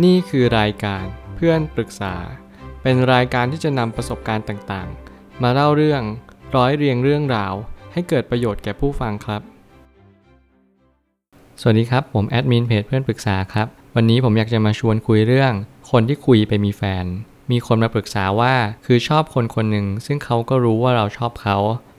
นี่คือรายการเพื่อนปรึกษา เป็นรายการที่จะนำประสบการณ์ต่างๆ มาเล่าเรื่องร้อยเรียงเรื่องราว ให้เกิดประโยชน์แก่ผู้ฟังครับ สวัสดีครับ ผมแอดมินเพจเพื่อนปรึกษาครับ วันนี้ผมอยากจะมาชวนคุยเรื่อง คนที่คุยไปมีแฟน มีคนมาปรึกษาว่าคือชอบคนคนหนึ่ง ซึ่งเขาก็รู้ว่าเราชอบเขา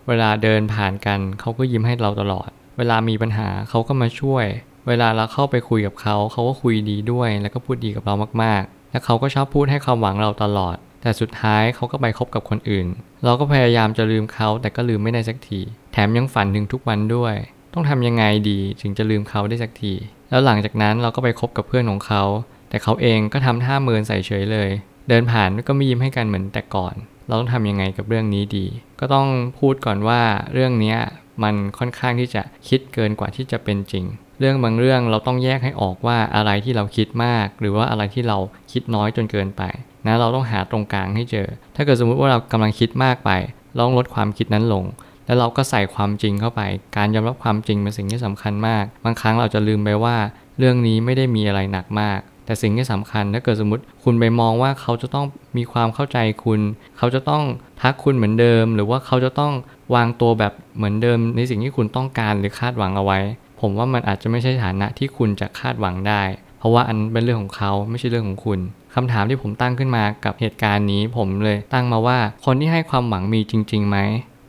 เวลาเดินผ่านกัน เขาก็ยิ้มให้เราตลอด เวลามีปัญหาเขาก็มาช่วย เวลาเราเข้าไปคุยกับเขาเขาก็คุยดีด้วย แล้วก็พูดดีกับเรามากๆ และเขาก็ชอบพูดให้ความหวังเราตลอด แต่สุดท้ายเขาก็ไปคบกับคนอื่น เราก็พยายามจะลืมเขาแต่ก็ลืมไม่ได้สักที แถมยังฝันถึงทุกวันด้วย ต้องทำยังไงดีถึงจะลืมเขาได้สักที แล้วหลังจากนั้นเราก็ไปคบกับเพื่อนของเขา แต่เขาเองก็ทำท่าเมินใส่เฉยเลย เดินผ่านก็ไม่ยิ้มให้กันเหมือนแต่ก่อน เราต้องทำยังไงกับเรื่องนี้ดี ก็ต้องพูดก่อนว่าเรื่องนี้มันค่อนข้างที่จะคิดเกินกว่าที่จะเป็นจริง เรื่องบางเรื่องเราต้องแยกให้ออกว่าอะไรที่เราคิดมาก หรือว่าอะไรที่เราคิดน้อยจนเกินไปนะเราต้องหาตรงกลางให้เจอ ถ้าเกิดสมมุติว่าเรากำลังคิดมากไปเราต้องลดความคิดนั้นลง แล้วเราก็ใส่ความจริงเข้าไป การยอมรับความจริงเป็นสิ่งที่สำคัญมาก บางครั้งเราจะลืมไปว่า เรื่องนี้ไม่ได้มีอะไรหนักมาก แต่สิ่งที่สำคัญถ้าเกิดสมมติคุณไปมองว่าเขาจะต้องมีความเข้าใจคุณ เขาจะต้องทักคุณเหมือนเดิม หรือว่าเขาจะต้องวางตัวแบบเหมือนเดิมในสิ่งที่คุณต้องการหรือคาดหวังเอาไว้ ผมว่ามันอาจจะไม่ใช่ฐานะที่คุณจะคาดหวังได้ เพราะว่าอันเป็นเรื่องของเขาไม่ใช่เรื่องของคุณคำถามที่ผมตั้งขึ้นมากับเหตุการณ์นี้ผมเลยตั้งมาว่าคนที่ให้ความหวังมีจริงๆไหม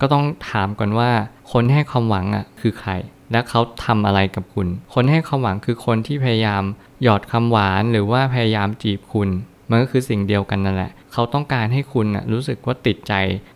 ก็ต้องถามก่อนว่าคนที่ให้ความหวังอะคือใคร และเขาทำอะไรกับคุณ คนให้ความหวังคือคนที่พยายาม หยอดคำหวานหรือว่าพยายามจีบคุณ มันก็คือสิ่งเดียวกันนั่นแหละ เขาต้องการให้คุณนะรู้สึกว่าติดใจ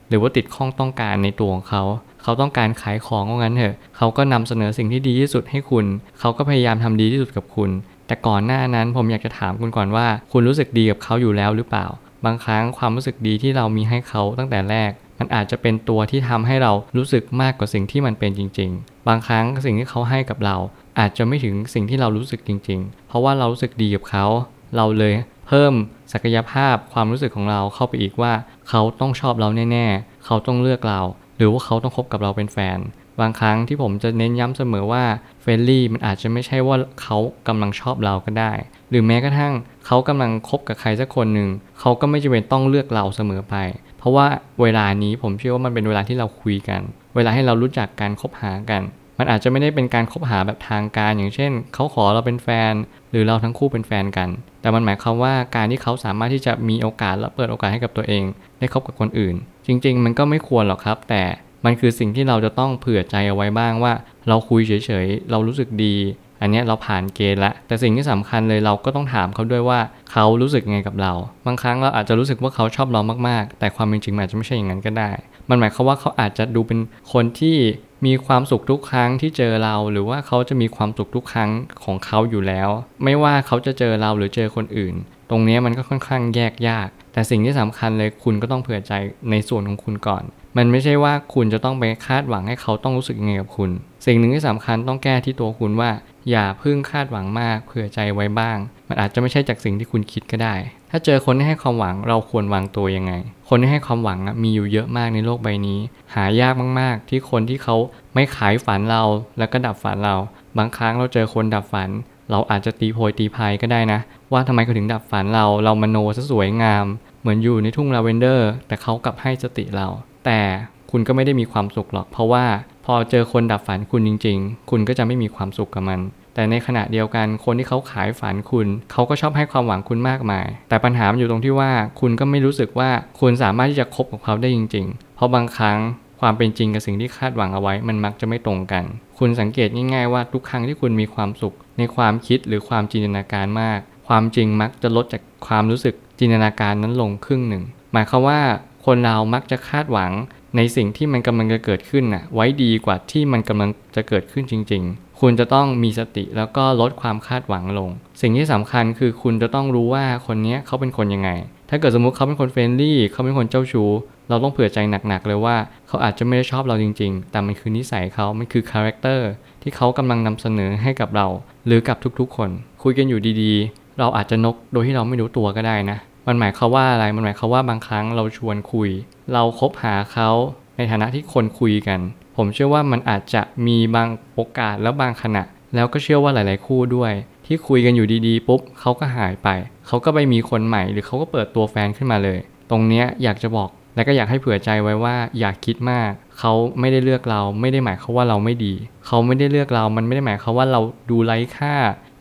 หรือว่าติดข้องต้องการในตัวของเขา เขาต้องการขายของว่างั้นเถอะ เขาก็นำเสนอสิ่งที่ดีที่สุดให้คุณ เขาก็พยายามทำดีที่สุดกับคุณ แต่ก่อนหน้านั้นผมอยากจะถามคุณก่อนว่า คุณรู้สึกดีกับเขาอยู่แล้วหรือเปล่า บางครั้งความรู้สึกดีที่เรามีให้เขาตั้งแต่แรก มันอาจจะเป็นตัวที่ทำให้เรารู้สึกมากกว่าสิ่งที่มันเป็นจริง ๆ บางครั้งสิ่งที่เขาให้กับเรา อาจจะไม่ถึงสิ่งที่เรารู้สึกจริง ๆ เพราะว่าเรารู้สึกดีกับเขา เราเลย เพิ่มศักยภาพความรู้สึกของเราเข้าไปอีกว่า เขาต้องชอบเราแน่ ๆ เขาต้องเลือกเรา หรือว่าเขาต้องคบกับเราเป็นแฟน บางครั้งที่ผมจะเน้นย้ำเสมอว่าเฟรนลี่มันอาจจะไม่ใช่ว่าเขากำลังชอบเราก็ได้ หรือแม้กระทั่งเขากำลังคบกับใครสักคนหนึ่งเขาก็ไม่จำเป็นต้องเลือกเราเสมอไป เพราะว่าเวลานี้ผมเชื่อว่ามันเป็นเวลาที่เราคุยกัน เวลาให้เรารู้จักการคบหากัน มันอาจจะไม่ได้เป็นการคบหาแบบทางการอย่างเช่นเขาขอเราเป็นแฟน หรือเราทั้งคู่เป็นแฟนกัน แต่มันหมายความว่าการที่เขาสามารถที่จะมีโอกาสและเปิดโอกาสให้กับตัวเอง ได้คบกับคนอื่น จริง ๆ มันก็ไม่ควรหรอกครับ แต่มันคือสิ่งที่เราจะต้องเผื่อใจเอาไว้บ้างว่า เราคุยเฉยๆเรารู้สึกดี อันนี้เราผ่านเกณฑ์ล้วแต่สิ่งที่สำคัญเลยเราก็ต้องถามเขาด้วยว่าเขารู้สึกไงกับเรา บางครั้งเราอาจจะรู้สึกว่าเขาชอบเรามากๆ แต่ความเป็นจริงมันอาจจะไม่ใช่อย่างนั้นก็ได้ มันหมายความว่าเขาอาจจะดูเป็นคนที่มีความสุขทุกครั้งที่เจอเรา หรือว่าเขาจะมีความสุขทุกครั้งของเขาอยู่แล้ว ไม่ว่าเขาจะเจอเราหรือเจอคนอื่น ตรงนี้มันก็ค่อนข้างแยกยาก แต่สิ่งที่สำคัญเลยคุณก็ต้องเผื่อใจในส่วนของคุณก่อนมันไม่ใช่ว่าคุณจะต้องไปคาดหวังให้เขาต้องรู้สึกยังไงกับคุณ สิ่งหนึ่งที่สำคัญต้องแก้ที่ตัวคุณว่า อย่าพึ่งคาดหวังมากเผื่อใจไว้บ้าง มันอาจจะไม่ใช่จากสิ่งที่คุณคิดก็ได้ ถ้าเจอคนที่ให้ความหวังเราควรวางตัวยังไง คนที่ให้ความหวังมีอยู่เยอะมากในโลกใบนี้ หายากมากๆ ที่คนที่เขาไม่ขายฝันเราแล้วก็ดับฝันเรา บางครั้งเราเจอคนดับฝัน เราอาจจะตีโพยตีพายก็ได้นะ ว่าทำไมเขาถึงดับฝันเราเรามโนซะสวยงาม เหมือนอยู่ในทุ่งลาเวนเดอร์ แต่เขากลับให้สติเรา แต่คุณก็ไม่ได้มีความสุขหรอก เพราะว่าพอเจอคนดับฝันคุณจริง ๆ คุณก็จะไม่มีความสุขกับมัน แต่ในขณะเดียวกันคนที่เขาขายฝันคุณ เขาก็ชอบให้ความหวังคุณมากมาย แต่ปัญหามันอยู่ตรงที่ว่าคุณก็ไม่รู้สึกว่าคุณสามารถที่จะคบกับเขาได้จริง ๆ เพราะบางครั้งความเป็นจริงกับสิ่งที่คาดหวังเอาไว้ มันมักจะไม่ตรงกัน คุณสังเกตง่ายๆว่าทุกครั้งที่คุณมีความสุข ในความคิดหรือความจินตนาการมาก ความจริงมักจะลดจากความรู้สึกจินตนาการนั้นลงครึ่งหนึ่ง หมายความว่า คนเรามักจะคาดหวังในสิ่งที่มันกำลังจะเกิดขึ้นน่ะไว้ดีกว่าที่มันกำลังจะเกิดขึ้นจริง ๆ คุณจะต้องมีสติแล้วก็ลดความคาดหวังลง สิ่งที่สำคัญคือคุณจะต้องรู้ว่าคนนี้เขาเป็นคนยังไง ถ้าเกิดสมมุติเขาเป็นคน friendly เขาเป็นคนเจ้าชู้ เราต้องเผื่อใจหนักๆเลยว่าเขาอาจจะไม่ได้ชอบเราจริง ๆ แต่มันคือนิสัยเขามันคือ character ที่เขากำลังนำเสนอให้กับเรา หรือกับทุกๆ คน คุยกันอยู่ดีๆ เราอาจจะนกโดยที่เราไม่รู้ตัวก็ได้นะ มันหมายความว่าอะไร มันหมายความว่าบางครั้งเราชวนคุย เราคบหาเขาในฐานะที่คนคุยกัน ผมเชื่อว่ามันอาจจะมีบางโอกาสแล้วบางขณะ แล้วก็เชื่อว่าหลาย ๆ คู่ด้วย ที่คุยกันอยู่ดี ๆ ปุ๊บเขาก็หายไป เขาก็ไปมีคนใหม่ หรือเขาก็เปิดตัวแฟนขึ้นมาเลย ตรงเนี้ยอยากจะบอก และก็อยากให้เผื่อใจไว้ว่าอย่าคิดมาก เขาไม่ได้เลือกเรา ไม่ได้หมายควาว่าเราไม่ดี เขาไม่ได้เลือกเรา มันไม่ได้หมายควาว่าเราดูไร้ค่า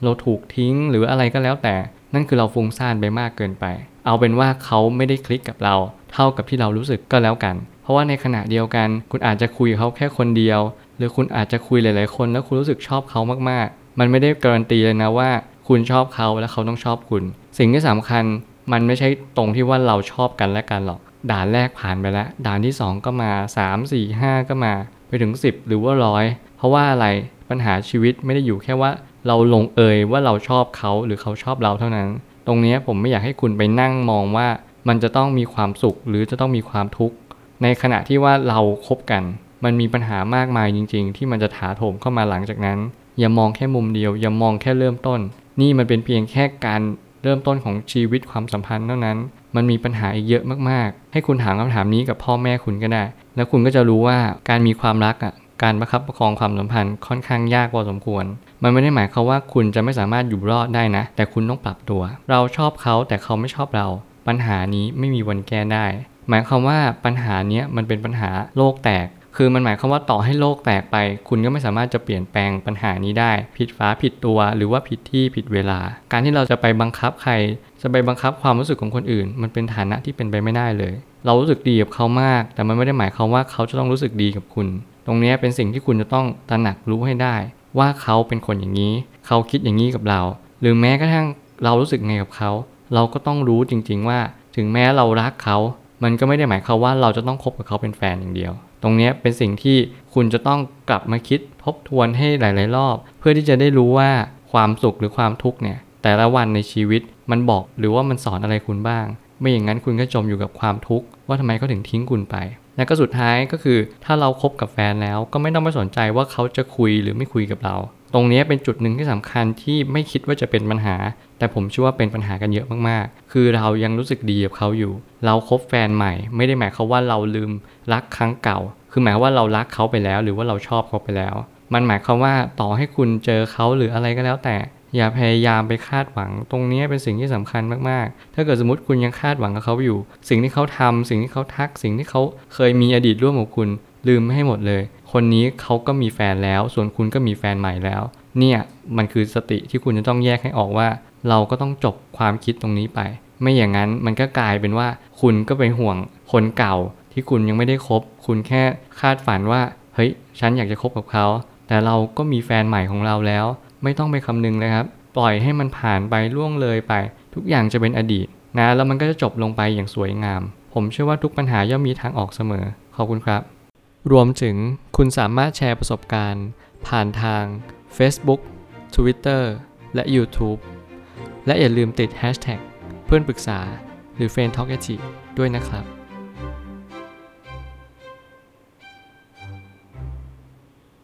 เราถูกทิ้งหรืออะไรก็แล้วแต่ นั่นคือเราฟุ้งซ่านไปมากเกินไป เอาเป็นว่าเขาไม่ได้คลิกกับเรา เท่ากับที่เรารู้สึกก็แล้วกัน เพราะว่าในขณะเดียวกัน คุณอาจจะคุยกับเขาแค่คนเดียว หรือคุณอาจจะคุยหลายๆ คนแล้วคุณรู้สึกชอบเขามากๆ มันไม่ได้การันตีเลยนะว่า คุณชอบเขาและเขาต้องชอบคุณ สิ่งที่สำคัญมันไม่ใช่ตรงที่ว่าเราชอบกันและกันหรอก ด่านแรกผ่านไปแล้ว ด่านที่ 2 ก็มา 3 4 5 ก็มา ไปถึง 10 หรือว่าร้อย เพราะว่าอะไร ปัญหาชีวิตไม่ได้อยู่แค่ว่า เราลงเอยว่าเราชอบเขาหรือเขาชอบเราเท่านั้น ตรงนี้ผมไม่อยากให้คุณไปนั่งมองว่ามันจะต้องมีความสุขหรือจะต้องมีความทุกข์ในขณะที่ว่าเราครบกัน มันมีปัญหามากมายจริง ๆ ที่มันจะถาโถมเข้ามาหลังจากนั้น อย่ามองแค่มุมเดียว อย่ามองแค่เริ่มต้น นี่มันเป็นเพียงแค่การเริ่มต้นของชีวิตความสัมพันธ์เท่านั้น มันมีปัญหาอีกเยอะมากๆ ให้คุณถามคำถามนี้กับพ่อแม่คุณก็ได้ แล้วคุณก็จะรู้ว่าการมีความรักอะ การประคับประคองความสัมพันธ์ค่อนข้างยากพอสมควร มันไม่ได้หมายความว่าคุณจะไม่สามารถอยู่รอดได้นะ แต่คุณต้องปรับตัว เราชอบเขาแต่เขาไม่ชอบเรา ปัญหานี้ไม่มีวันแก้ได้ หมายความว่าปัญหานี้มันเป็นปัญหาโลกแตก คือมันหมายความว่าต่อให้โลกแตกไป คุณก็ไม่สามารถจะเปลี่ยนแปลงปัญหานี้ได้ ผิดฟ้าผิดตัว หรือว่าผิดที่ผิดเวลา การที่เราจะไปบังคับใคร จะไปบังคับความรู้สึกของคนอื่น มันเป็นฐานะที่เป็นไปไม่ได้เลย เรารู้สึกดีกับเขามาก แต่มันไม่ได้หมายความว่าเขาจะต้องรู้สึกดีกับคุณ ตรงนี้เป็นสิ่งที่คุณจะต้องตระหนักรู้ให้ได้ ว่าเขาเป็นคนอย่างนี้ เขาคิดอย่างนี้กับเรา หรือแม้กระทั่งเรารู้สึกไงกับเขา เราก็ต้องรู้จริง ๆ ว่า ถึงแม้เรารักเขา มันก็ไม่ได้หมายความว่าเราจะต้องคบกับเขาเป็นแฟนอย่างเดียว ตรงนี้เป็นสิ่งที่คุณจะต้องกลับมาคิดทบทวนให้หลาย ๆ รอบ เพื่อที่จะได้รู้ว่าความสุขหรือความทุกข์เนี่ยแต่ละวันในชีวิตมันบอกหรือว่ามันสอนอะไรคุณบ้าง ไม่อย่างนั้นคุณก็จมอยู่กับความทุกข์ว่าทำไมเขาถึงทิ้งคุณไป และก็สุดท้ายก็คือถ้าเราครบกับแฟนแล้วก็ไม่ต้องไปสนใจว่าเขาจะคุยหรือไม่คุยกับเรา ตรงนี้เป็นจุดหนึ่งที่สำคัญที่ไม่คิดว่าจะเป็นปัญหา แต่ผมเชื่อว่าเป็นปัญหากันเยอะมากๆ คือเรายังรู้สึกดีกับเขาอยู่ เราคบแฟนใหม่ ไม่ได้หมายความว่าเราลืมรักครั้งเก่า คือหมายว่าเรารักเขาไปแล้ว หรือว่าเราชอบเขาไปแล้ว มันหมายความว่าต่อให้คุณเจอเขาหรืออะไรก็แล้วแต่ อย่าพยายามไปคาดหวัง ตรงนี้เป็นสิ่งที่สำคัญมากๆ ถ้าเกิดสมมติคุณยังคาดหวังกับเขาอยู่ สิ่งที่เขาทำสิ่งที่เขาทัก สิ่งที่เขาเคยมีอดีตร่วมกับคุณ ลืมไม่ให้หมดเลย คนนี้เขาก็มีแฟนแล้ว ส่วนคุณก็มีแฟนใหม่แล้ว เนี่ยมันคือสติที่คุณจะต้องแยกให้ออกว่า เราก็ต้องจบความคิดตรงนี้ไป ไม่อย่างนั้นมันก็กลายเป็นว่า คุณก็ไปห่วงคนเก่า ที่คุณยังไม่ได้คบ คุณแค่คาดฝันว่า เฮ้ย ฉันอยากจะคบกับเขา แต่เราก็มีแฟนใหม่ของเราแล้ว ไม่ต้องไปคำนึงเลยครับ ปล่อยให้มันผ่านไปล่วงเลยไป ทุกอย่างจะเป็นอดีตนะแล้วมันก็จะจบลงไปอย่างสวยงาม ผมเชื่อว่าทุกปัญหาย่อมมีทางออกเสมอ ขอบคุณครับ รวมถึงคุณสามารถแชร์ประสบการณ์ ผ่านทาง Facebook Twitter และ YouTube และอย่าลืมติด Hashtag เพื่อนปรึกษาหรือ f r ร e n d Talk ด้วยนะครับ